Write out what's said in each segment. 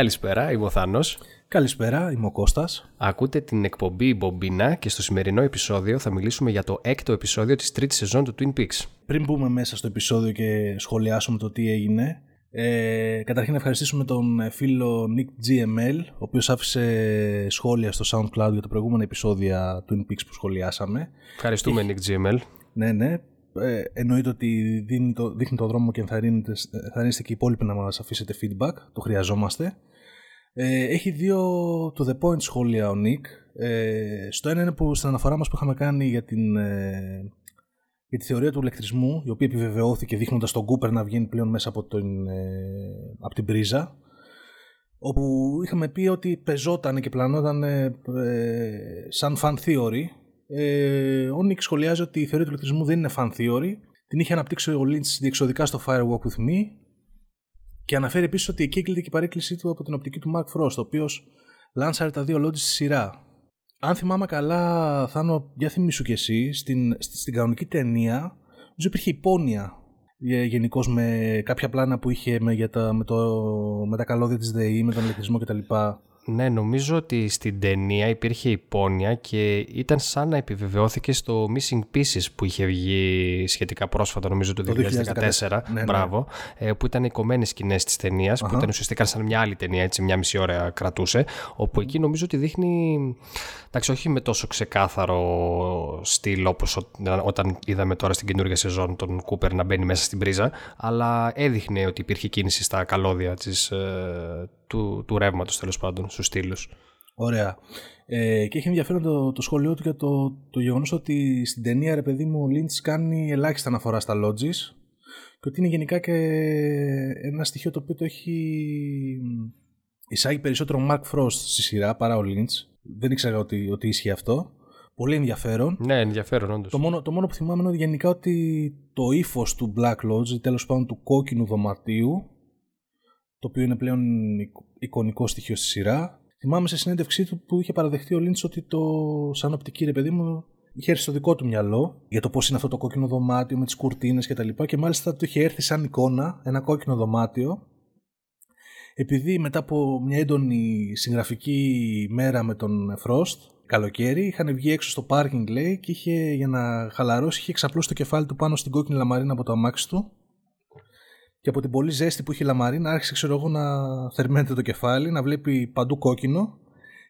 Καλησπέρα, είμαι ο Θάνος. Καλησπέρα, είμαι ο Κώστας. Ακούτε την εκπομπή Μπομπίνα και στο σημερινό επεισόδιο θα μιλήσουμε για το έκτο επεισόδιο της τρίτης σεζόν του Twin Peaks. Πριν μπούμε μέσα στο επεισόδιο και σχολιάσουμε το τι έγινε, ε, καταρχήν να ευχαριστήσουμε τον φίλο Nick GML, ο οποίος άφησε σχόλια στο SoundCloud για το προηγούμενο επεισόδια Twin Peaks που σχολιάσαμε. Ευχαριστούμε Nick GML. Ναι, ναι. Ε, εννοείται ότι δίνει το, δείχνει το δρόμο και ενθαρρύνεστε και οι υπόλοιποι να μας αφήσετε feedback. Το χρειαζόμαστε. Ε, έχει δύο to the point σχόλια ο Νίκ. Ε, στο ένα είναι που στην αναφορά μας που είχαμε κάνει για, την, ε, για τη θεωρία του ηλεκτρισμού, η οποία επιβεβαιώθηκε δείχνοντας τον Κούπερ να βγαίνει πλέον μέσα από, τον, ε, από την πρίζα, όπου είχαμε πει ότι πεζόταν και πλανόταν ε, σαν fan theory. Ε, ο Νίκ σχολιάζει ότι η θεωρία του ηλεκτρισμού δεν είναι fan theory, την είχε αναπτύξει ο Lynch διεξοδικά στο Firewalk With Me και αναφέρει επίσης ότι εκεί έκλειται και η παρέκκλησή του από την οπτική του Mark Frost, ο οποίος λάνσαρε τα δύο λόγια στη σειρά. Αν θυμάμαι καλά, Θάνο, για θυμίσου κι εσύ, στην, στην κανονική ταινία, νομίζω υπήρχε υπόνοια γενικώς με κάποια πλάνα που είχε με, για τα, με, το, με τα καλώδια της ΔΕΗ, με τον ηλεκτρισμό κτλ. Ναι, νομίζω ότι στην ταινία υπήρχε υπόνοια και ήταν σαν να επιβεβαιώθηκε στο Missing Pieces που είχε βγει σχετικά πρόσφατα, νομίζω το 2014. Ναι, ναι, μπράβο. Ε, που ήταν οι κομμένες σκηνές της ταινίας, που ήταν ουσιαστικά σαν μια άλλη ταινία, έτσι, μια μισή ώρα κρατούσε. Όπου εκεί νομίζω ότι δείχνει. Εντάξει, όχι με τόσο ξεκάθαρο στυλ όπως όταν είδαμε τώρα στην καινούργια σεζόν τον Κούπερ να μπαίνει μέσα στην πρίζα, αλλά έδειχνε ότι υπήρχε κίνηση στα καλώδια της, ε, του, του ρεύματος τέλος πάντων στους στήλους. Ωραία. Ε, και έχει ενδιαφέρον το, το σχόλιο του για το, το γεγονός ότι στην ταινία ρε παιδί μου ο Λίντ κάνει ελάχιστα αναφορά στα lodges και ότι είναι γενικά και ένα στοιχείο το οποίο το έχει εισάγει περισσότερο Mark Frost στη σειρά παρά ο Lynch. Δεν ήξερα ότι, ότι ίσχυε αυτό. Πολύ ενδιαφέρον. Ναι, ενδιαφέρον, όντως. Το μόνο, το μόνο που θυμάμαι είναι ότι γενικά ότι το ύφος του Black Lodge, τέλος πάντων του κόκκινου δωματίου, το οποίο είναι πλέον εικονικό στοιχείο στη σειρά. Θυμάμαι σε συνέντευξή του που είχε παραδεχτεί ο Λίντς ότι το σαν οπτική ρε παιδί μου είχε έρθει στο δικό του μυαλό για το πώς είναι αυτό το κόκκινο δωμάτιο με τις κουρτίνες κτλ. Και, και μάλιστα του είχε έρθει σαν εικόνα ένα κόκκινο δωμάτιο επειδή μετά από μια έντονη συγγραφική μέρα με τον Frost, καλοκαίρι, είχαν βγει έξω στο πάρκινγκ λέει και είχε, για να χαλαρώσει είχε εξαπλώσει το κεφάλι του πάνω στην κόκκινη λαμαρίνα από το αμάξι του και από την πολύ ζέστη που είχε η λαμαρίνα άρχισε ξέρω εγώ να θερμαίνεται το κεφάλι, να βλέπει παντού κόκκινο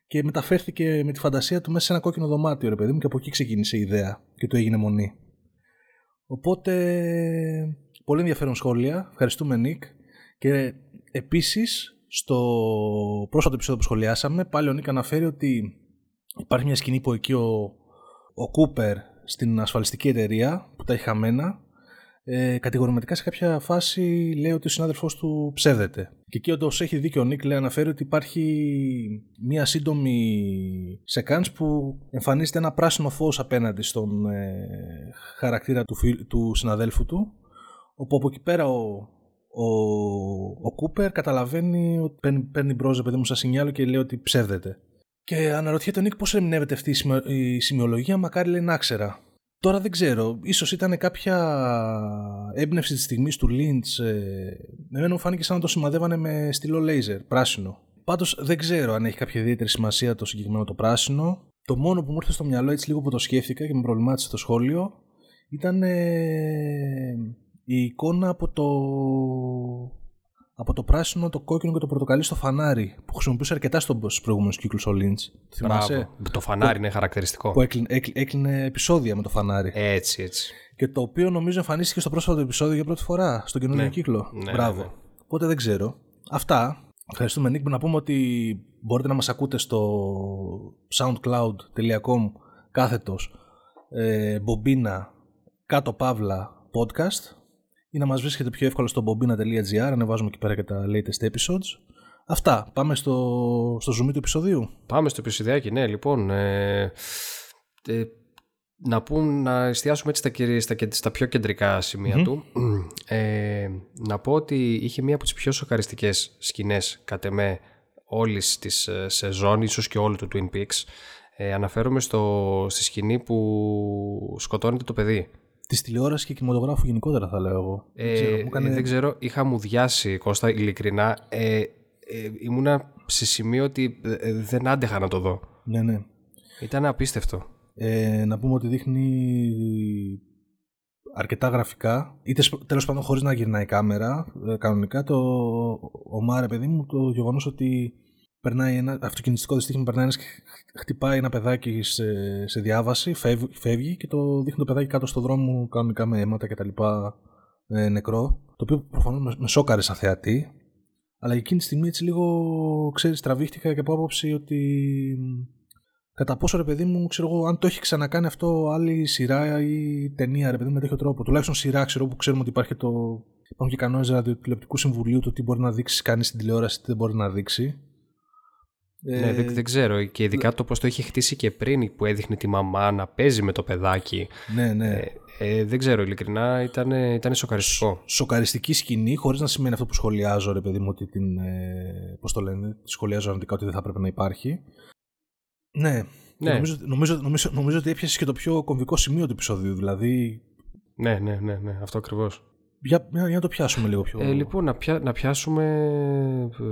και μεταφέρθηκε με τη φαντασία του μέσα σε ένα κόκκινο δωμάτιο ρε παιδί μου και από εκεί ξεκίνησε η ιδέα και του έγινε μονή. Οπότε πολύ ενδιαφέρον σχόλια, ευχαριστούμε Νίκ και επίσης στο πρόσφατο επεισόδιο που σχολιάσαμε πάλι ο Νίκ αναφέρει ότι υπάρχει μια σκηνή που εκεί ο, ο Κούπερ στην ασφαλιστική εταιρεία που τα έχει χαμένα ε, κατηγορηματικά σε κάποια φάση λέει ότι ο συνάδελφός του ψεύδεται. Και εκεί όντως έχει δίκιο ο Νίκ, λέει, αναφέρει ότι υπάρχει μία σύντομη σεκάνς που εμφανίζεται ένα πράσινο φως απέναντι στον ε, χαρακτήρα του, του συναδέλφου του, όπου από εκεί πέρα ο, ο, ο Κούπερ καταλαβαίνει ότι παίρνει, παίρνει μπρόζα παιδί μου σαν σινιάλο και λέει ότι ψεύδεται. Και αναρωτιέται ο Νίκ πώς ερμηνεύεται αυτή η σημειολογία, μακάρι λέει να ξέρα. Τώρα δεν ξέρω, ίσως ήταν κάποια έμπνευση της στιγμής του Lynch, ε, εμένα μου φάνηκε σαν να το σημαδεύανε με στυλό λέιζερ, πράσινο. Πάντως δεν ξέρω αν έχει κάποια ιδιαίτερη σημασία το συγκεκριμένο το πράσινο. Το μόνο που μου ήρθε στο μυαλό έτσι λίγο που το σκέφτηκα και με προβλημάτισε το σχόλιο ήταν η εικόνα από το από το πράσινο, το κόκκινο και το πορτοκαλί στο φανάρι που χρησιμοποιούσε αρκετά στους προηγούμενους κύκλους ο Λίντς. Θυμάσαι; Το φανάρι είναι χαρακτηριστικό. Που έκλεινε, έκλεινε, επεισόδια με το φανάρι. Έτσι, έτσι. Και το οποίο νομίζω εμφανίστηκε στο πρόσφατο επεισόδιο για πρώτη φορά, στον καινούργιο ναι. κύκλο. Ναι, Μπράβο. Ναι, ναι. Οπότε δεν ξέρω. Αυτά. Ευχαριστούμε, Νίκ. Να πούμε ότι μπορείτε να μας ακούτε στο soundcloud.com κάθετος ε, μπομπίνα κάτω παύλα podcast ή να μας βρίσκετε πιο εύκολα στο bobina.gr, ανεβάζουμε εκεί πέρα και τα latest episodes. Αυτά. Πάμε στο, στο zoom του επεισοδίου. Πάμε στο επεισοδιάκι, ναι. Λοιπόν, ε, ε, να πούμε, να εστιάσουμε έτσι στα, στα, στα πιο κεντρικά του. Ε, να πω ότι είχε μία από τις πιο σοκαριστικές σκηνές, κατ' εμέ, όλης της ε, σεζόν, ίσως και όλου του Twin Peaks. Ε, αναφέρομαι στο, στη σκηνή που σκοτώνεται το παιδί της τηλεόρασης και κινηματογράφου γενικότερα, θα λέω εγώ. Ε, δεν, ξέρω, είχα μου διάσει Κώστα, ειλικρινά. Ε, ε, ήμουνα σε σημείο ότι ε, δεν άντεχα να το δω. Ναι, ναι. Ήταν απίστευτο. Ε, να πούμε ότι δείχνει αρκετά γραφικά, είτε τέλος πάντων χωρίς να γυρνάει η κάμερα, ε, κανονικά το ο Μάρε παιδί μου, το γεγονός ότι περνάει ένα αυτοκινητικό δυστύχημα, περνάει ένας και χτυπάει ένα παιδάκι σε, σε διάβαση, φεύγει, φεύγει, και το δείχνει το παιδάκι κάτω στο δρόμο κανονικά με αίματα και τα λοιπά ε, νεκρό, το οποίο προφανώς με, με σόκαρε σαν θεατή, αλλά εκείνη τη στιγμή έτσι λίγο, ξέρεις, τραβήχτηκα και από άποψη ότι κατά πόσο ρε παιδί μου, ξέρω εγώ, αν το έχει ξανακάνει αυτό άλλη σειρά ή ταινία, ρε παιδί μου, με τέτοιο τρόπο. Τουλάχιστον σειρά, ξέρω που ξέρουμε ότι υπάρχει το. Υπάρχουν και κανόνες ραδιοτηλεοπτικού συμβουλίου το τι μπορεί να δείξει κανείς στην τηλεόραση, τι δεν μπορεί να δείξει. Ναι, ε... δεν, δεν, ξέρω. Και ειδικά το πώ το είχε χτίσει και πριν που έδειχνε τη μαμά να παίζει με το παιδάκι. Ναι, ναι. Ε, ε, δεν ξέρω, ειλικρινά ήταν, ήταν σοκαριστικό. Σοκαριστική σκηνή, χωρίς να σημαίνει αυτό που σχολιάζω, ρε παιδί μου, ότι την. Ε, Πώς το λένε, τη σχολιάζω αρνητικά ότι δεν θα πρέπει να υπάρχει. Ναι. ναι. Νομίζω, νομίζω, νομίζω, νομίζω ότι έπιασες και το πιο κομβικό σημείο του επεισοδίου. Δηλαδή. Ναι, ναι, ναι, ναι αυτό ακριβώς. Για, για, να το πιάσουμε λίγο πιο. Ε, λοιπόν, να, πια, να πιάσουμε. Ε,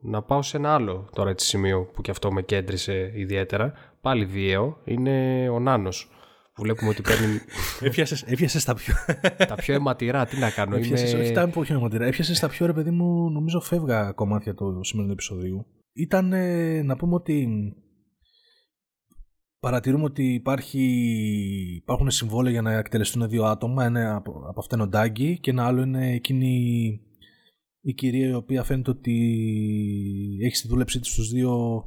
να πάω σε ένα άλλο τώρα έτσι σημείο που και αυτό με κέντρισε ιδιαίτερα. Πάλι βίαιο. Είναι ο Νάνος. Βλέπουμε ότι παίρνει. Έπιασες έπιασες τα πιο. τα πιο αιματηρά, τι να κάνω. Έπιασες, είμαι... Όχι τα πιο αιματηρά. Έπιασες τα πιο ρε παιδί μου, νομίζω φεύγα κομμάτια του σημερινού επεισοδίου. Ήταν να πούμε ότι παρατηρούμε ότι υπάρχει, υπάρχουν συμβόλαια για να εκτελεστούν δύο άτομα. Ένα από, από αυτά είναι ο Ντάγκη και ένα άλλο είναι εκείνη η κυρία η οποία φαίνεται ότι έχει στη δούλεψή της τους δύο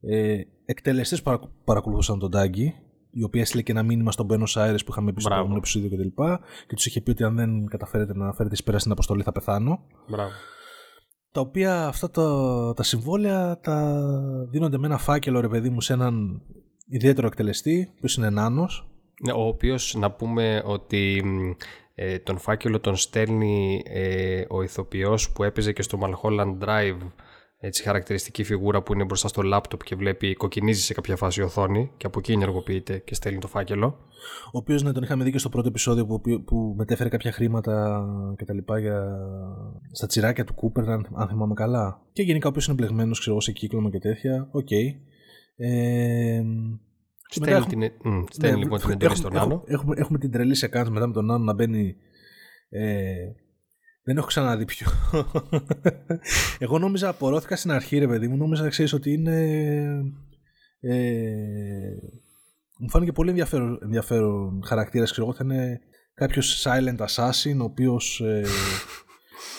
ε, εκτελεστές που παρακολουθούσαν τον Ντάγκη η οποία έστειλε και ένα μήνυμα στον Μπένο Άιρε που είχαμε πει στο προηγούμενο επεισόδιο κτλ. Και, και τους είχε πει ότι αν δεν καταφέρετε να φέρετε εις πέρα στην αποστολή θα πεθάνω. Μπράβο. Τα οποία αυτά τα, τα συμβόλαια τα δίνονται με ένα φάκελο ρε παιδί μου σε έναν ιδιαίτερο εκτελεστή, που είναι Νάνος. Ναι, ο οποίος να πούμε ότι ε, τον φάκελο τον στέλνει ε, ο ηθοποιός που έπαιζε και στο Malholland Drive έτσι χαρακτηριστική φιγούρα που είναι μπροστά στο λάπτοπ και βλέπει, κοκκινίζει σε κάποια φάση η οθόνη και από εκεί ενεργοποιείται και στέλνει το φάκελο. Ο οποίος ναι, τον είχαμε δει και στο πρώτο επεισόδιο που, που μετέφερε κάποια χρήματα και τα λοιπά για... στα τσιράκια του Κούπερ, αν, αν θυμάμαι καλά. Και γενικά ο οποίος είναι μπλεγμένος, ξέρω σε κύκλωμα και τέτοια. OK. Okay. Ε, στέλνει έχουμε... την, mm, στέλνει ναι, λοιπόν την εντολή στον νάνο. Έχουμε, έχουμε την τρελή σε κάτω μετά με τον νάνο να μπαίνει. Ε, δεν έχω ξαναδεί πιο. Εγώ νόμιζα, απορρώθηκα στην αρχή, ρε παιδί μου, νόμιζα ξέρεις ότι είναι. Ε, μου φάνηκε πολύ ενδιαφέρον, ενδιαφέρον χαρακτήρας. Ξέρω εγώ, θα είναι κάποιος silent assassin, ο οποίος. Ε,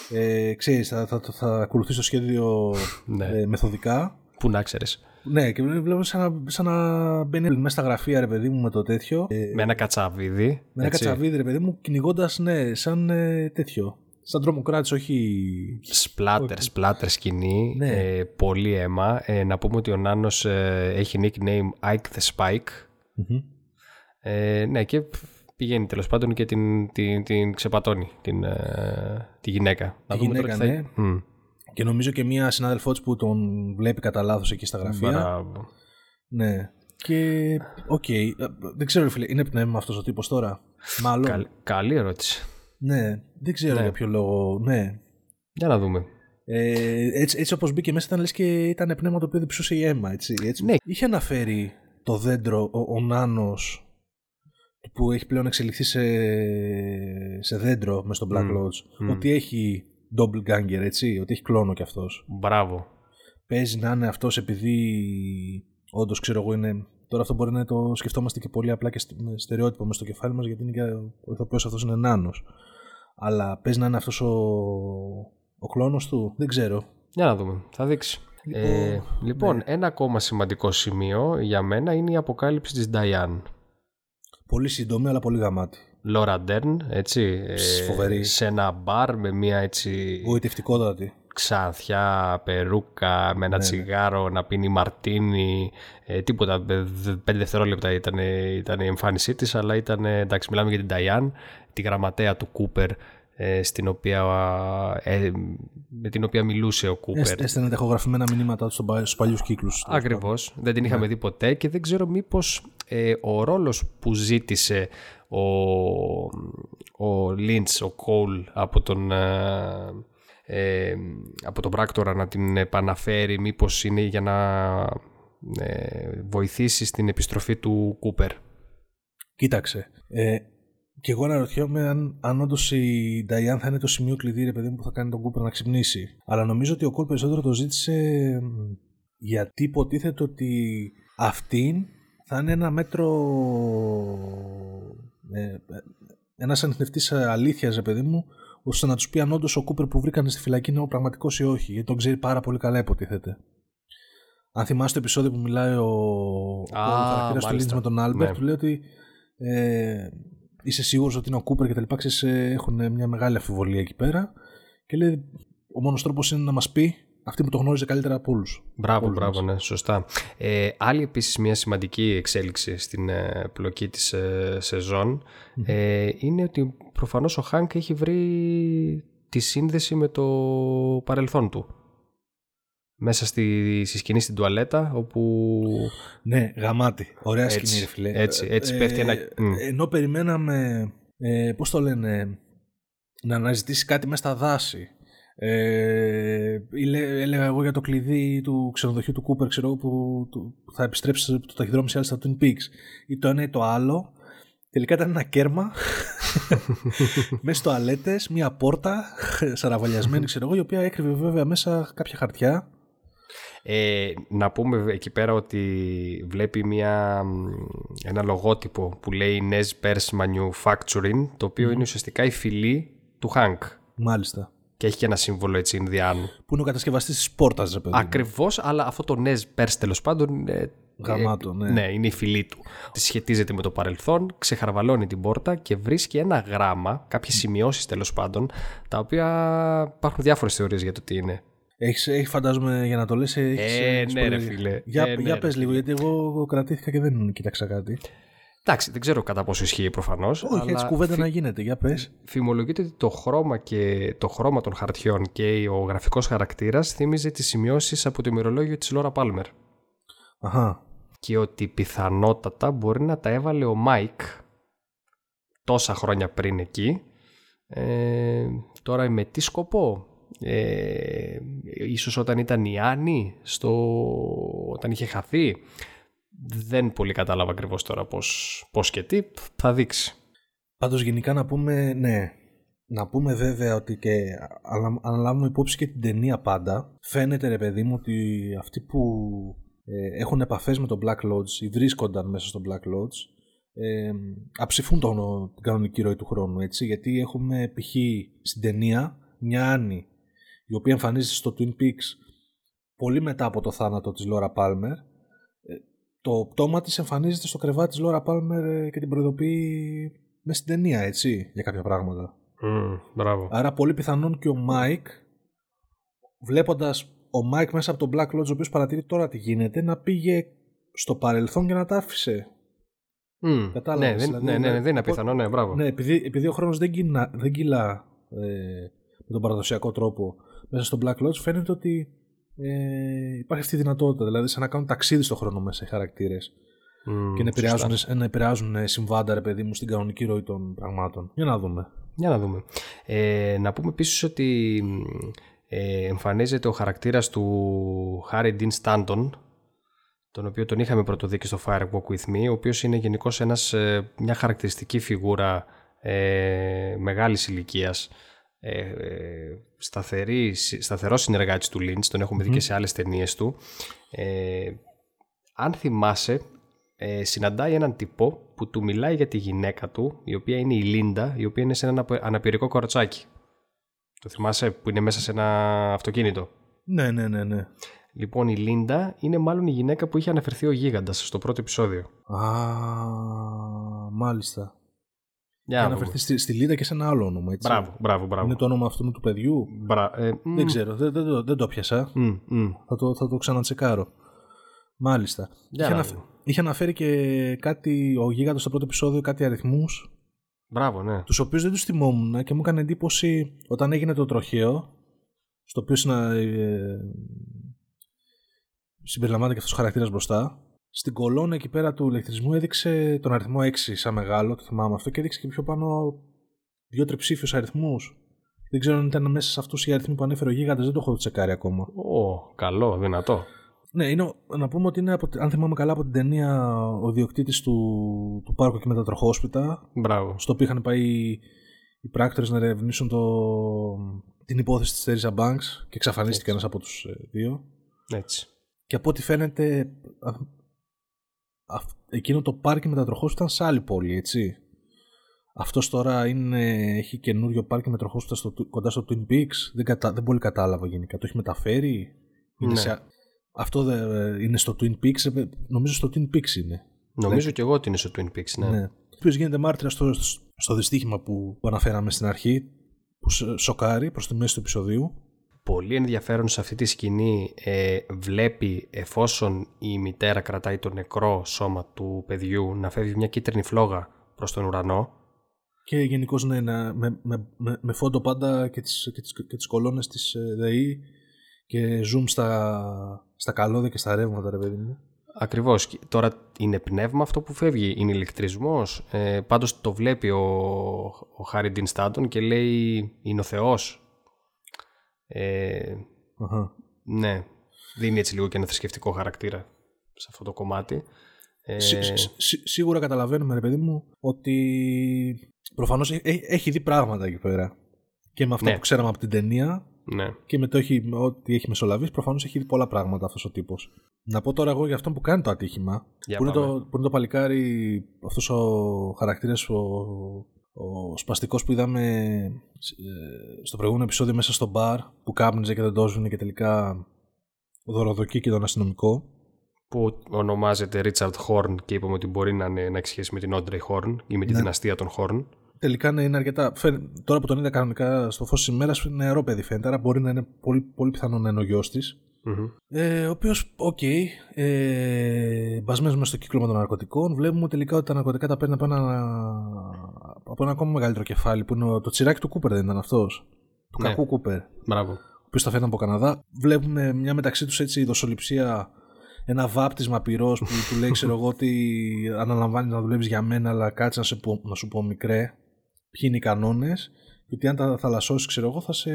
ε, ξέρεις, θα, θα, θα, ακολουθεί το σχέδιο ναι. ε, μεθοδικά. Πού να ξέρεις. Ναι, και βλέπω σαν να, σαν να μπαίνει μέσα στα γραφεία, ρε παιδί μου, με το τέτοιο. Με ένα κατσαβίδι. Με ένα κατσαβίδι, ρε παιδί μου, κυνηγώντας, ναι, σαν ε, τέτοιο. Σαν τρομοκράτης, όχι. Σπλάτερ, σπλάτερ σκηνή. Ναι. Ε, πολύ αίμα. Ε, να πούμε ότι ο Νάνος ε, έχει nickname Ike the Spike. Ε, ναι, και πηγαίνει τέλος πάντων και την, την, την ξεπατώνει την, ε, τη γυναίκα. Τη γυναίκα, ναι. Και νομίζω και μία συνάδελφό που τον βλέπει κατά λάθος εκεί στα γραφεία. Μπράβο. Ναι. Και, OK, okay. δεν ξέρω, φίλε, είναι πνεύμα αυτός ο τύπος τώρα; Μάλλον. καλή ερώτηση. Ναι, δεν ξέρω ναι. για ποιο λόγο. Ναι. Για να δούμε. Ε, έτσι, έτσι όπως μπήκε μέσα ήταν λες και ήταν πνεύμα το οποίο διψούσε για αίμα. Έτσι, έτσι. Ναι. Είχε αναφέρει το δέντρο, ο, ο Νάνος που έχει πλέον εξελιχθεί σε, σε δέντρο με στο Black Lodge ότι έχει doppelganger, έτσι, ότι έχει κλόνο κι αυτός. Μπράβο. Παίζει να είναι αυτός επειδή όντως ξέρω εγώ είναι Τώρα αυτό μπορεί να το σκεφτόμαστε και πολύ απλά και στερεότυπο μέσα στο κεφάλι μας γιατί είναι και ο ηθοποιός αυτός είναι νάνος. Αλλά παίζει να είναι αυτός ο, ο κλόνος του, δεν ξέρω. Για να δούμε, θα δείξει. Λοιπόν, ε, λοιπόν ναι. ένα ακόμα σημαντικό σημείο για μένα είναι η αποκάλυψη της Diane. Πολύ σύντομη αλλά πολύ γαμάτη. Λόρα Ντέρν, έτσι. Φοβερή. σε ένα μπαρ με μια έτσι. Γοητευτικότατη ξανθιά, περούκα, με ένα ναι, ναι. τσιγάρο, να πίνει μαρτίνι, ε, τίποτα. Πέντε δευτερόλεπτα ήταν, ήταν η εμφάνισή της, αλλά ήταν, εντάξει, μιλάμε για την Ταϊάν, τη γραμματέα του Κούπερ, ε, στην οποία, ε, με την οποία μιλούσε ο Κούπερ. Έστελνε τεχογραφημένα μηνύματα στους παλιούς κύκλους. Ακριβώς. Δεν την είχαμε ναι. δει ποτέ και δεν ξέρω μήπως ε, ο ρόλος που ζήτησε ο, ο Λίντς, ο Κόλ από τον ε, από τον πράκτορα να την επαναφέρει μήπως είναι για να ε, βοηθήσει στην επιστροφή του Κούπερ; Κοίταξε, ε, και εγώ αναρωτιόμαι αν, αν όντως η Νταϊάν θα είναι το σημείο κλειδί ρε παιδί μου που θα κάνει τον Κούπερ να ξυπνήσει. Αλλά νομίζω ότι ο Κούπερ περισσότερο το ζήτησε γιατί υποτίθεται ότι αυτήν θα είναι ένα μέτρο ε, ένας ανιχνευτής αλήθειας, ρε παιδί μου, ώστε να τους πει αν όντως ο Κούπερ που βρήκανε στη φυλακή είναι ο πραγματικός ή όχι, γιατί τον ξέρει πάρα πολύ καλά, υποτίθεται. Αν θυμάστε το επεισόδιο που μιλάει ο, ah, ο του Λιντς με τον Άλμπερτ, ναι. του λέει ότι ε, είσαι σίγουρος ότι είναι ο Κούπερ και τα λοιπά. Ξέρεις, ε, έχουν μια μεγάλη αμφιβολία εκεί πέρα. Και λέει, ο μόνος τρόπος είναι να μας πει αυτή που το γνώριζε καλύτερα από όλους. Μπράβο, μπράβο, ναι, σωστά. Ε, άλλη επίσης μια σημαντική εξέλιξη στην ε, πλοκή της ε, σεζόν ε, είναι ότι προφανώς ο Χοκ έχει βρει τη σύνδεση με το παρελθόν του. Μέσα στη, στη σκηνή στην τουαλέτα όπου... Ναι, γαμάτι. Ωραία έτσι, σκηνή, φίλε. Έτσι, έτσι πέφτει ένα... Ενώ περιμέναμε, ε, πώς το λένε, να αναζητήσει κάτι μέσα στα δάση. Ε, έλεγα εγώ για το κλειδί του ξενοδοχείου του Κούπερ ξέρω, που, που θα επιστρέψει το ταχυδρόμι σε στα Twin Peaks ή το ένα ή το άλλο. Τελικά ήταν ένα κέρμα. Μέσα στο αλέτες, μια πόρτα σαραβαλιασμένη ξέρω εγώ η οποία έκρυβε βέβαια μέσα κάποια χαρτιά ε, να πούμε εκεί πέρα ότι βλέπει μια, ένα λογότυπο που λέει Nez Pers Manufacturing το οποίο είναι ουσιαστικά η φυλή του Hank. Μάλιστα και έχει και ένα σύμβολο έτσι Ινδιάνου. Που είναι ο κατασκευαστής της πόρτας, ρε παιδί. Ακριβώς, αλλά αυτό το Νέζ Πέρς τέλος πάντων. είναι. Γαμάτο, ναι. ναι, είναι η φιλή του. Τη σχετίζεται με το παρελθόν, ξεχαρβαλώνει την πόρτα και βρίσκει ένα γράμμα, κάποιες σημειώσεις τέλος πάντων, τα οποία υπάρχουν διάφορες θεωρίες για το τι είναι. Έχεις, έχεις φαντάζομαι για να το λες έχεις, Ε, ναι ρε φίλε. Για, ε, για ναι, πες λίγο γιατί εγώ κρατήθηκα και δεν κοίταξα κάτι. Εντάξει, δεν ξέρω κατά πόσο ισχύει προφανώς. Όχι, αλλά έτσι κουβέντα να γίνεται, για πες. Φημολογείται ότι το χρώμα, και, το χρώμα των χαρτιών και ο γραφικός χαρακτήρας θύμιζε τις σημειώσεις από το ημερολόγιο της Λόρα Πάλμερ. Αχα. Και ότι πιθανότατα μπορεί να τα έβαλε ο Μάικ τόσα χρόνια πριν εκεί. Ε, τώρα με τι σκοπό; Ε, ίσως όταν ήταν η Άννη στο... όταν είχε χαθεί δεν πολύ κατάλαβα ακριβώς τώρα πώς, πώς και τι, θα δείξει. Πάντως γενικά να πούμε, ναι, να πούμε βέβαια ότι και αν λάβουμε υπόψη και την ταινία πάντα, φαίνεται ρε παιδί μου ότι αυτοί που ε, έχουν επαφές με τον Black Lodge ή βρίσκονταν μέσα στο Black Lodge ε, αψηφούν τον, την κανονική ροή του χρόνου, έτσι, γιατί έχουμε π.χ. στην ταινία μια Άννη η οποία εμφανίζεται στο Twin Peaks πολύ μετά από το θάνατο της Laura Palmer το πτώμα της εμφανίζεται στο κρεβάτι της Λόρα Πάλμερ και την προειδοποιεί μες στην ταινία, έτσι, για κάποια πράγματα. Mm, μπράβο. Άρα πολύ πιθανόν και ο Μάικ, βλέποντας ο Μάικ μέσα από τον Black Lodge, ο οποίος παρατηρεί τώρα τι γίνεται, να πήγε στο παρελθόν και να τα άφησε. Mm. Κατάλαβες, ναι, δηλαδή, ναι, ναι, ναι, δεν είναι απίθανο, ναι, μπράβο. Ναι, επειδή, επειδή ο χρόνος δεν, κυλά, δεν κυλά ε, με τον παραδοσιακό τρόπο μέσα στο Black Lodge, φαίνεται ότι ε, υπάρχει αυτή η δυνατότητα. Δηλαδή, σαν να κάνουν ταξίδι στον χρόνο μέσα οι χαρακτήρες. και να επηρεάζουν, να επηρεάζουν συμβάντα, ρε παιδί μου, στην κανονική ροή των πραγμάτων. Για να δούμε. Για να δούμε. Ε, να πούμε επίσης ότι ε, εμφανίζεται ο χαρακτήρας του Harry Dean Stanton τον οποίο τον είχαμε πρωτοδεί στο Firewalk With Me ο οποίος είναι γενικώς ε, μια χαρακτηριστική φιγούρα ε, μεγάλης ηλικίας ε, σταθερή, σταθερό συνεργάτης του Lynch, τον έχουμε δει και σε άλλες ταινίες του. Ε, αν θυμάσαι, ε, συναντάει έναν τύπο που του μιλάει για τη γυναίκα του, η οποία είναι η Λίντα, η οποία είναι σε ένα αναπηρικό κορτσάκι. Το θυμάσαι που είναι μέσα σε ένα αυτοκίνητο; Ναι, ναι, ναι, ναι. Λοιπόν, η Λίντα είναι μάλλον η γυναίκα που είχε αναφερθεί ο γίγαντας στο πρώτο επεισόδιο. Α, μάλιστα. Για να αναφερθεί στη, στη Λίδα και σε ένα άλλο όνομα. Έτσι. Μπράβο, μπράβο, μπράβο. Είναι το όνομα αυτού του παιδιού. Μπρα... Ε, δεν ξέρω, δεν, δεν, δεν, το πιάσα. Mm, mm. Θα, το, θα το ξανατσεκάρω. Μάλιστα. Είχε, αναφ... είχε, αναφέρει και κάτι ο Γίγαντος στο πρώτο επεισόδιο, κάτι αριθμούς. Μπράβο, ναι. Τους οποίους δεν τους θυμόμουν και μου έκανε εντύπωση όταν έγινε το τροχαίο, στο οποίο συνα... ε, συμπεριλαμβάνεται και αυτός ο χαρακτήρας μπροστά. Στην κολόνα εκεί πέρα του ηλεκτρισμού έδειξε τον αριθμό 6 σαν μεγάλο, το θυμάμαι αυτό, και έδειξε και πιο πάνω δύο τριψήφιου αριθμούς. Δεν ξέρω αν ήταν μέσα σε αυτούς οι αριθμοί που ανέφερε ο Γίγαντας, δεν το έχω τσεκάρει ακόμα. Ω, καλό, δυνατό. Ναι, είναι, να πούμε ότι είναι, από, αν θυμάμαι καλά, από την ταινία ο διοκτήτης του, του πάρκου και μετατροχόσπιτα. Μπράβο. Στο οποίο είχαν πάει οι πράκτορες να ερευνήσουν το, την υπόθεση της Τέριζα Banks και εξαφανίστηκε ένας από τους ε, δύο. Έτσι. Και από ό,τι φαίνεται, εκείνο το πάρκι μετατροχός ήταν σε άλλη πόλη, έτσι. Αυτός τώρα είναι, έχει καινούριο πάρκι μετατροχός στο, κοντά στο Twin Peaks. Δεν, κατα, δεν πολύ κατάλαβα γενικά. Το έχει μεταφέρει; Ναι. σε, αυτό δε, είναι στο Twin Peaks. Ε, νομίζω στο Twin Peaks είναι. Νομίζω και εγώ ότι είναι στο Twin Peaks, ναι. ναι. Ο οποίος γίνεται μάρτυρας στο, στο δυστύχημα που, που αναφέραμε στην αρχή, που σοκάρει προς τη μέση του επεισοδίου πολύ ενδιαφέρον σε αυτή τη σκηνή ε, βλέπει εφόσον η μητέρα κρατάει το νεκρό σώμα του παιδιού να φεύγει μια κίτρινη φλόγα προς τον ουρανό. Και γενικώς ναι, με, με, με, με, φόντο πάντα και τις, και τις, και τις κολόνες της ε, ΔΕΗ και zoom στα, στα καλώδια και στα ρεύματα ρε παιδί μου. Ακριβώς. Τώρα είναι πνεύμα αυτό που φεύγει, είναι ηλεκτρισμός. Ε, πάντως το βλέπει ο, ο Χάρι Ντιν Στάντον και λέει είναι ο Θεός ε, Ναι, δίνει έτσι λίγο και ένα θρησκευτικό χαρακτήρα σε αυτό το κομμάτι. Ε, σίγουρα καταλαβαίνουμε, ρε παιδί μου, ότι προφανώς έχει δει πράγματα εκεί πέρα. Και με αυτό ναι. που ξέραμε από την ταινία ναι. και με το έχει, ό,τι έχει μεσολαβήσει, προφανώς έχει δει πολλά πράγματα αυτός ο τύπος. Να πω τώρα εγώ για αυτόν που κάνει το ατύχημα, που είναι το, που είναι το παλικάρι, αυτός ο χαρακτήρας, ο, ο σπαστικός που είδαμε ε, στο προηγούμενο επεισόδιο μέσα στο μπαρ που κάπνιζε και δεν το έσβηνε και τελικά δωροδοκεί και τον αστυνομικό που ονομάζεται Richard Horn και είπαμε ότι μπορεί να, είναι, να έχει σχέση με την Audrey Horn ή με τη ναι. δυναστεία των Horn. Τελικά ναι, είναι αρκετά. Τώρα που τον είδα κανονικά στο φως της ημέρας, είναι νεαρό παιδί φαίνεται, άρα μπορεί να είναι πολύ, πολύ πιθανό να είναι ο γιος της. Mm-hmm. Ε, ο οποίος, OK, okay, ε, μπασμένος στο κύκλωμα των ναρκωτικών, βλέπουμε τελικά ότι τα ναρκωτικά τα παίρνει από ένα, από ένα ακόμα μεγαλύτερο κεφάλι που είναι το τσιράκι του Κούπερ, δεν ήταν αυτός; Του ναι. κακού Κούπερ. Μπράβο. Ο οποίος τα φέρνει από Καναδά. Βλέπουμε μια μεταξύ τους έτσι δοσοληψία, ένα βάπτισμα πυρός που του λέει, ξέρω εγώ, ότι αναλαμβάνει να δουλεύεις για μένα, αλλά κάτσε να, σε πω, να σου πω μικρέ, ποιοι είναι οι κανόνες, γιατί αν τα θαλασσώσεις, ξέρω εγώ, θα σε,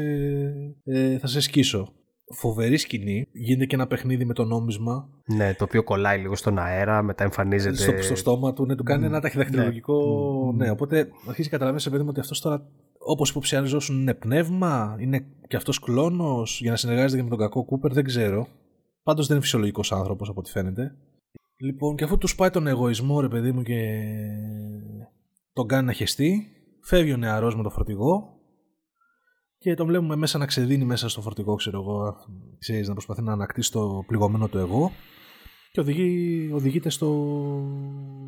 ε, θα σε σκίσω φοβερή σκηνή. Γίνεται και ένα παιχνίδι με το νόμισμα. Ναι, το οποίο κολλάει λίγο στον αέρα, μετά εμφανίζεται. Στο, στο στόμα του, ναι, του κάνει mm. ένα ταχυδακτηλογικό. Ναι. ναι, οπότε αρχίζει να καταλαβαίνεις, παιδί μου, ότι αυτός τώρα, όπως υποψιαζόσουν, είναι πνεύμα, είναι και αυτός κλόνος για να συνεργάζεται και με τον κακό Κούπερ, δεν ξέρω. Πάντως δεν είναι φυσιολογικός άνθρωπος από ό,τι φαίνεται. Λοιπόν, και αφού του πάει τον εγωισμό, ρε παιδί μου, και τον κάνει να χεστεί, φεύγει ο νεαρός με το φορτηγό, και τον βλέπουμε μέσα να ξεδίνει μέσα στο φορτηγό, ξέρω εγώ, ξέρεις, να προσπαθεί να ανακτήσει το πληγωμένο του εγώ. Και οδηγεί, οδηγείται στο,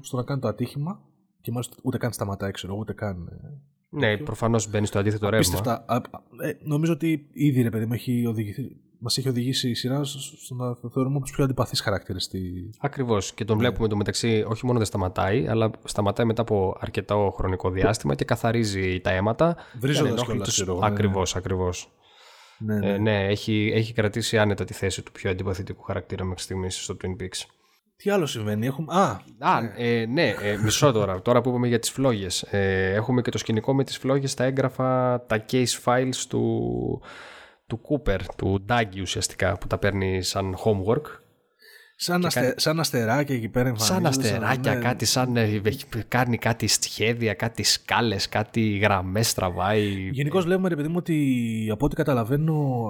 στο να κάνει το ατύχημα. Και μάλιστα ούτε καν σταματάει, ξέρω εγώ, ούτε καν... Ε, ναι, προφανώς μπαίνει στο αντίθετο ρεύμα. Ε, νομίζω ότι ήδη ρε παιδί μου έχει οδηγηθεί, μας έχει οδηγήσει η σειρά στο να θεωρούμε του πιο αντιπαθεί χαρακτήρες. Στη... Ακριβώς. Και τον ναι. βλέπουμε το μεταξύ, όχι μόνο δεν σταματάει, αλλά σταματάει μετά από αρκετό χρονικό διάστημα και καθαρίζει τα αίματα. Βρίζοντας κιόλας. Τους... Ακριβώς, ακριβώς. Ναι, ναι. Ε, ναι έχει, έχει κρατήσει άνετα τη θέση του πιο αντιπαθητικού χαρακτήρα μέχρι στιγμής στο Twin Peaks. Τι άλλο συμβαίνει, έχουμε. Α, Α ναι, ε, ναι ε, μισό τώρα. τώρα που είπαμε για τις φλόγες. Ε, έχουμε και το σκηνικό με τις φλόγες, τα έγγραφα, τα case files του, του Cooper, του Ντάγκη ουσιαστικά, που τα παίρνει σαν homework. Σαν, αστε, κάνει... σαν αστεράκια εκεί πέρα Σαν αστεράκια, ναι. κάτι σαν ε, κάνει κάτι σχέδια, κάτι σκάλες, κάτι γραμμές τραβάει. Γενικώς βλέπουμε ρε παιδί μου ότι από ό,τι καταλαβαίνω,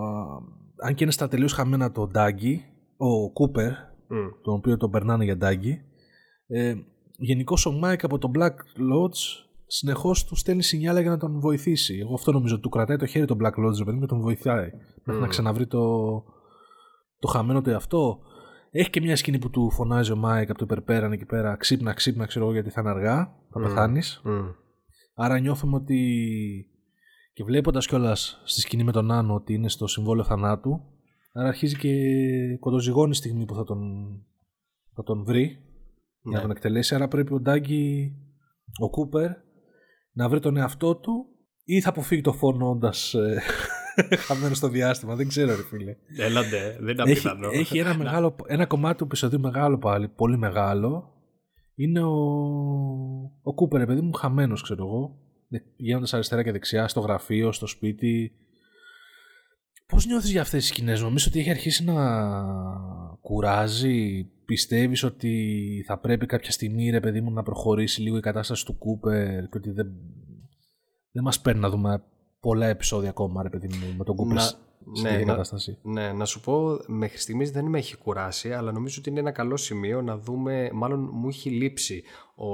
αν και είναι στα τελείως χαμένα το Ντάγκι, ο Κούπερ, mm. τον οποίο τον περνάνε για Ντάγκι, ε, γενικώς ο Μάικ από το Black Lodge συνεχώς του στέλνει σινιάλα για να τον βοηθήσει. Εγώ αυτό νομίζω ότι του κρατάει το χέρι τον Black Lodge, παιδί και τον βοηθάει. Μέχρι να ξαναβρεί το, το χαμένο του εαυτό. Έχει και μια σκηνή που του φωνάζει ο Μάικ από το υπερπέραν εκεί πέρα. Ξύπνα, ξύπνα, ξέρω εγώ γιατί θα είναι αργά. Θα mm. πεθάνεις. Άρα νιώθουμε ότι. Και βλέποντας κιόλας στη σκηνή με τον νάνο ότι είναι στο συμβόλαιο θανάτου, άρα αρχίζει και κοντοζυγώνει η στιγμή που θα τον, θα τον βρει για να ναι. τον εκτελέσει. Άρα πρέπει ο Ντάγκι, ο Κούπερ, να βρει τον εαυτό του ή θα αποφύγει το φόνο όντας ε, χαμένο στο διάστημα. Δεν ξέρω, ρε φίλε. Έλαντε, δεν είναι έχει, έχει ένα, μεγάλο, ένα κομμάτι του επεισοδίου μεγάλο πάλι, πολύ μεγάλο. Είναι ο, ο Κούπερ, παιδί μου, χαμένος, ξέρω εγώ. πηγαίνοντας αριστερά και δεξιά, στο γραφείο, στο σπίτι. Πώς νιώθεις για αυτές τις σκηνές, Νομίζω ότι έχει αρχίσει να κουράζει; Πιστεύεις ότι θα πρέπει κάποια στιγμή, ρε παιδί μου, να προχωρήσει λίγο η κατάσταση του Κούπερ και ότι δεν, δεν μας παίρνει να δούμε πολλά επεισόδια ακόμα, ρε παιδί μου, με τον Κούπερ ναι, να, κατάσταση; Ναι, να σου πω, μέχρι στιγμής δεν με έχει κουράσει, αλλά νομίζω ότι είναι ένα καλό σημείο να δούμε, μάλλον μου έχει λείψει. Ο,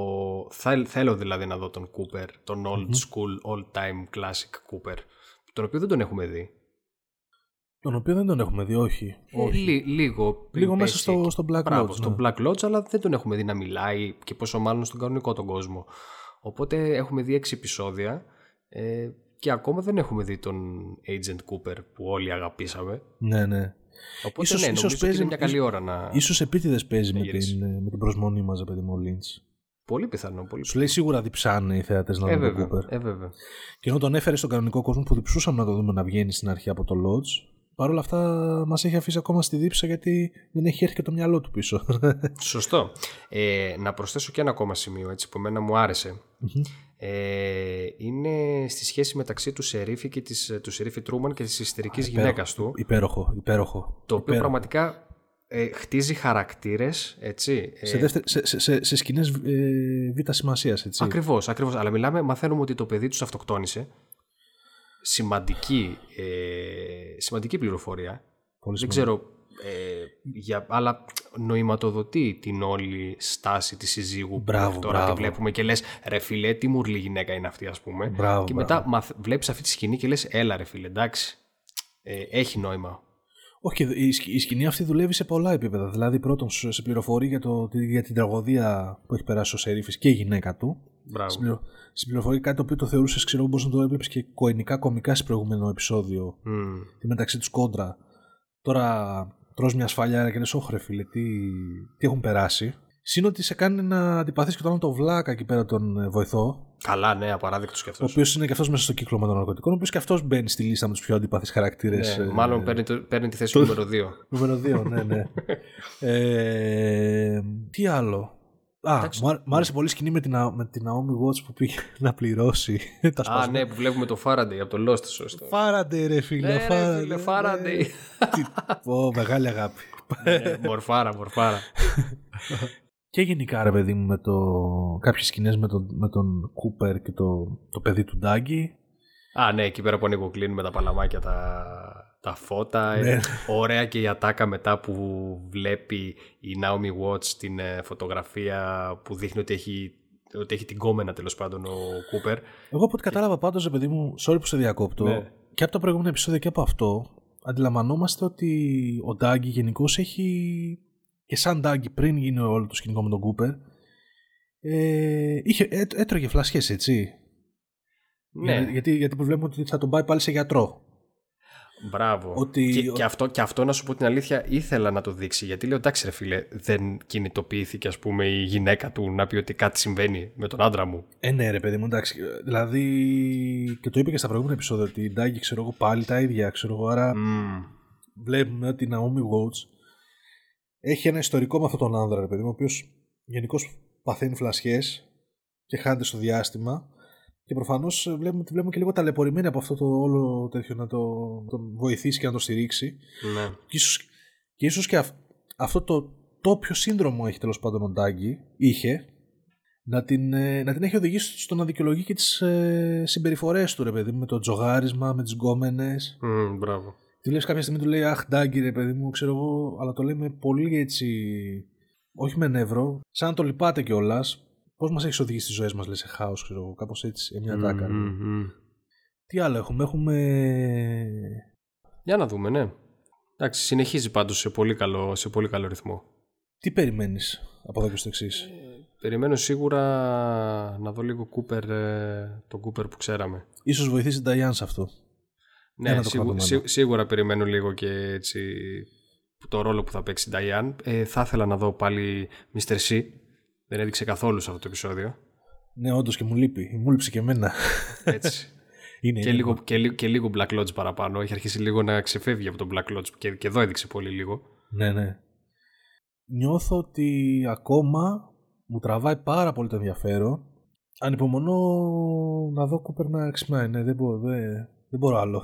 θα, θέλω δηλαδή να δω τον Cooper, τον old school, old time classic Cooper, τον οποίο δεν τον έχουμε δει. Τον οποίο δεν τον έχουμε δει, όχι. Ε, όχι. λίγο. Λίγο μέσα στο, στο Black Lodge. Στο ναι. Black Lodge, αλλά δεν τον έχουμε δει να μιλάει και πόσο μάλλον στον κανονικό τον κόσμο. Οπότε έχουμε δει έξι επεισόδια. Ε, και ακόμα δεν έχουμε δει τον Agent Cooper που όλοι αγαπήσαμε. Ναι, ναι. Οπότε ίσως, ναι, ίσως παίζει, είναι μια καλή ώρα να Ίσως επίτηδες παίζει με την, με την προσμονή μας, παιδί μου, Lynch. Πολύ πιθανό. Πολύ Σου λέει σίγουρα διψάνε οι θεατές να ε, δουν τον Cooper. Ε, βέβαια. Και ενώ τον έφερε στον κανονικό κόσμο που διψούσαμε να το δούμε να βγαίνει στην αρχή από το Lodge, Παρ' όλα αυτά μας έχει αφήσει ακόμα στη δίψα γιατί δεν έχει έρθει και το μυαλό του πίσω. Σωστό. Ε, να προσθέσω και ένα ακόμα σημείο έτσι, που εμένα μου αρεσε Ε, είναι στη σχέση μεταξύ του Σερίφη και της, του Σερίφη Τρούμαν και της ιστερικής γυναίκας του. Υπέροχο, υπέροχο. Το οποίο πραγματικά ε, χτίζει χαρακτήρες, έτσι. Σε, ε, σε, σε, σε, σε σκηνές ε, β' σημασίας, έτσι. Ακριβώς, ακριβώς. Αλλά μιλάμε, μαθαίνουμε ότι το παιδί τους αυτοκτόνησε σημαντική, ε, σημαντική πληροφορία. Πολύ Δεν ξέρω, ε, για, αλλά νοηματοδοτεί την όλη στάση της συζύγου μπράβο, που τώρα μπράβο. τη βλέπουμε και λες ρε φίλε τι μουρλή γυναίκα είναι αυτή ας πούμε μπράβο, και μετά μαθ, βλέπεις αυτή τη σκηνή και λες έλα ρε φίλε εντάξει ε, έχει νόημα όχι, η σκηνή αυτή δουλεύει σε πολλά επίπεδα. Δηλαδή, πρώτον, σε πληροφορεί για, το, για την τραγωδία που έχει περάσει ο Σερίφης και η γυναίκα του. Μπράβο. Συμπληροφορεί κάτι το οποίο το θεωρούσες, ξέρω πώ να το έβλεπες και κοενικά κομικά σε προηγούμενο επεισόδιο. Mm. Τη μεταξύ τους κόντρα. Τώρα τρως μια ασφάλεια και λες, όχρε φίλε, τι, τι έχουν περάσει. Συν ότι σε κάνει να αντιπαθείς και τον το βλάκα εκεί πέρα τον ε, βοηθό. Καλά, ναι, απαράδεκτος κι αυτός. Ο οποίος είναι και αυτός μέσα στο κύκλο με των ναρκωτικών, ο οποίος και αυτός μπαίνει στη λίστα με τους πιο αντιπαθείς χαρακτήρες. Ναι, ε, μάλλον παίρνει, παίρνει τη θέση του νούμερο 2. νούμερο 2, ναι, ναι. ε, τι άλλο; Α, μου άρεσε πολύ σκηνή με την, με την Naomi Watts που πήγε να πληρώσει τα σπάσματα. Α, ναι, που βλέπουμε το Faraday από το Lost, σωστό. Faraday, ρε φίλε. Ναι, Faraday. Ρε, φίλε, Faraday. Πω, μεγάλη αγάπη. ναι, μορφάρα, μορφάρα. Και γενικά ρε παιδί μου με το... κάποιες σκηνές με τον, με τον Κούπερ και το, το παιδί του Ντάγκη. Α, ναι, εκεί πέρα που ανοίγω με τα παλαμάκια τα, τα φώτα. Ε, ναι. ωραία και η ατάκα μετά που βλέπει η Naomi Watts την ε, φωτογραφία που δείχνει ότι έχει, ότι έχει την κόμενα τέλος πάντων ο Κούπερ. Εγώ από ό,τι κατάλαβα πάντως, ρε παιδί μου, sorry που σε διακόπτω, ναι. και από τα προηγούμενα επεισόδια και από αυτό, αντιλαμβανόμαστε ότι ο Ντάγκη γενικώς έχει και σαν Ντάγκη πριν γίνει όλο το σκηνικό με τον Κούπερ ε, είχε, έ, έτρωγε φλασιές έτσι ναι. Για, γιατί, γιατί βλέπουμε ότι θα τον πάει πάλι σε γιατρό Μπράβο. Ότι... Και, και, αυτό, και αυτό να σου πω την αλήθεια ήθελα να το δείξει. Γιατί λέω εντάξει ρε φίλε, δεν κινητοποιήθηκε ας πούμε η γυναίκα του να πει ότι κάτι συμβαίνει με τον άντρα μου. Ε, ναι, ρε παιδί μου, εντάξει. Δηλαδή. Και το είπε και στα προηγούμενα επεισόδια ότι η Ντάγκη ξέρω εγώ πάλι τα ίδια. Ξέρω εγώ, άρα mm. βλέπουμε ότι η Naomi Watts έχει ένα ιστορικό με αυτόν τον άνδρα, ρε παιδί μου, ο οποίος γενικώς παθαίνει φλασιές και χάνεται στο διάστημα. Και προφανώς βλέπουμε, βλέπουμε και λίγο ταλαιπωρημένη από αυτό το όλο τέτοιο να το, τον βοηθήσει και να το στηρίξει. Ναι. Και ίσως και, ίσως και αυτό το τόπιο σύνδρομο έχει τέλος πάντων ο Ντάγκη, είχε, να την, ε, να την έχει οδηγήσει στο να δικαιολογεί και τις ε, συμπεριφορές του, ρε παιδί μου, με το τζογάρισμα, με τις γκόμενες. Mm, μπράβο. Τι λες κάποια στιγμή του λέει Αχ, Ντάγκη, ρε παιδί μου, ξέρω εγώ, αλλά το λέει με πολύ έτσι. Όχι με νεύρο, σαν να το λυπάται κιόλας. Πώς μας έχεις οδηγήσει τις ζωές μας, λες, σε χάος, ξέρω εγώ, κάπως έτσι, μια τάκα. Mm-hmm. Τι άλλο έχουμε, έχουμε. Για να δούμε, ναι. Εντάξει, συνεχίζει πάντως σε πολύ καλό, σε πολύ καλό ρυθμό. Τι περιμένεις από εδώ και στο εξής; Περιμένω σίγουρα να δω λίγο Κούπερ, ε, τον Κούπερ που ξέραμε. Ίσως βοηθήσει την Diane σε αυτό. Ναι, σίγου, σί, σίγουρα περιμένω λίγο και έτσι το ρόλο που θα παίξει η Diane. Ε, θα ήθελα να δω πάλι Mr. C. Δεν έδειξε καθόλου σε αυτό το επεισόδιο. Ναι, όντως και μου λείπει. Μου λείψει και εμένα. Έτσι. είναι, και, λίγο, και, και, λίγο Black Lodge παραπάνω. Έχει αρχίσει λίγο να ξεφεύγει από τον Black Lodge και, και εδώ έδειξε πολύ λίγο. Ναι, ναι. Νιώθω ότι ακόμα μου τραβάει πάρα πολύ το ενδιαφέρον. Ανυπομονώ να δω Κούπερ να ξυπνάει. Ναι, δεν μπορώ, δεν, δεν μπορώ άλλο.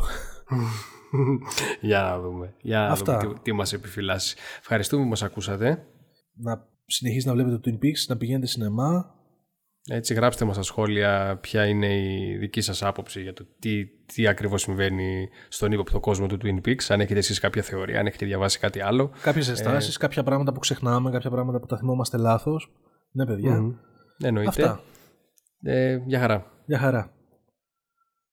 Για να δούμε. Για να Αυτά. δούμε τι, τι μας επιφυλάσσει. Ευχαριστούμε που μας ακούσατε. Να συνεχίσετε να βλέπετε το Twin Peaks, να πηγαίνετε σινεμά. Έτσι γράψτε μας στα σχόλια ποια είναι η δική σας άποψη για το τι, τι ακριβώς συμβαίνει στον ύποπτο κόσμο του Twin Peaks. Αν έχετε εσείς κάποια θεωρία, αν έχετε διαβάσει κάτι άλλο. Κάποιες αισθάσεις, ε... κάποια πράγματα που ξεχνάμε, κάποια πράγματα που τα θυμόμαστε λάθος. Ναι παιδιά. Mm-hmm. Εννοείται. Αυτά. Ε, για χαρά. Για χαρά.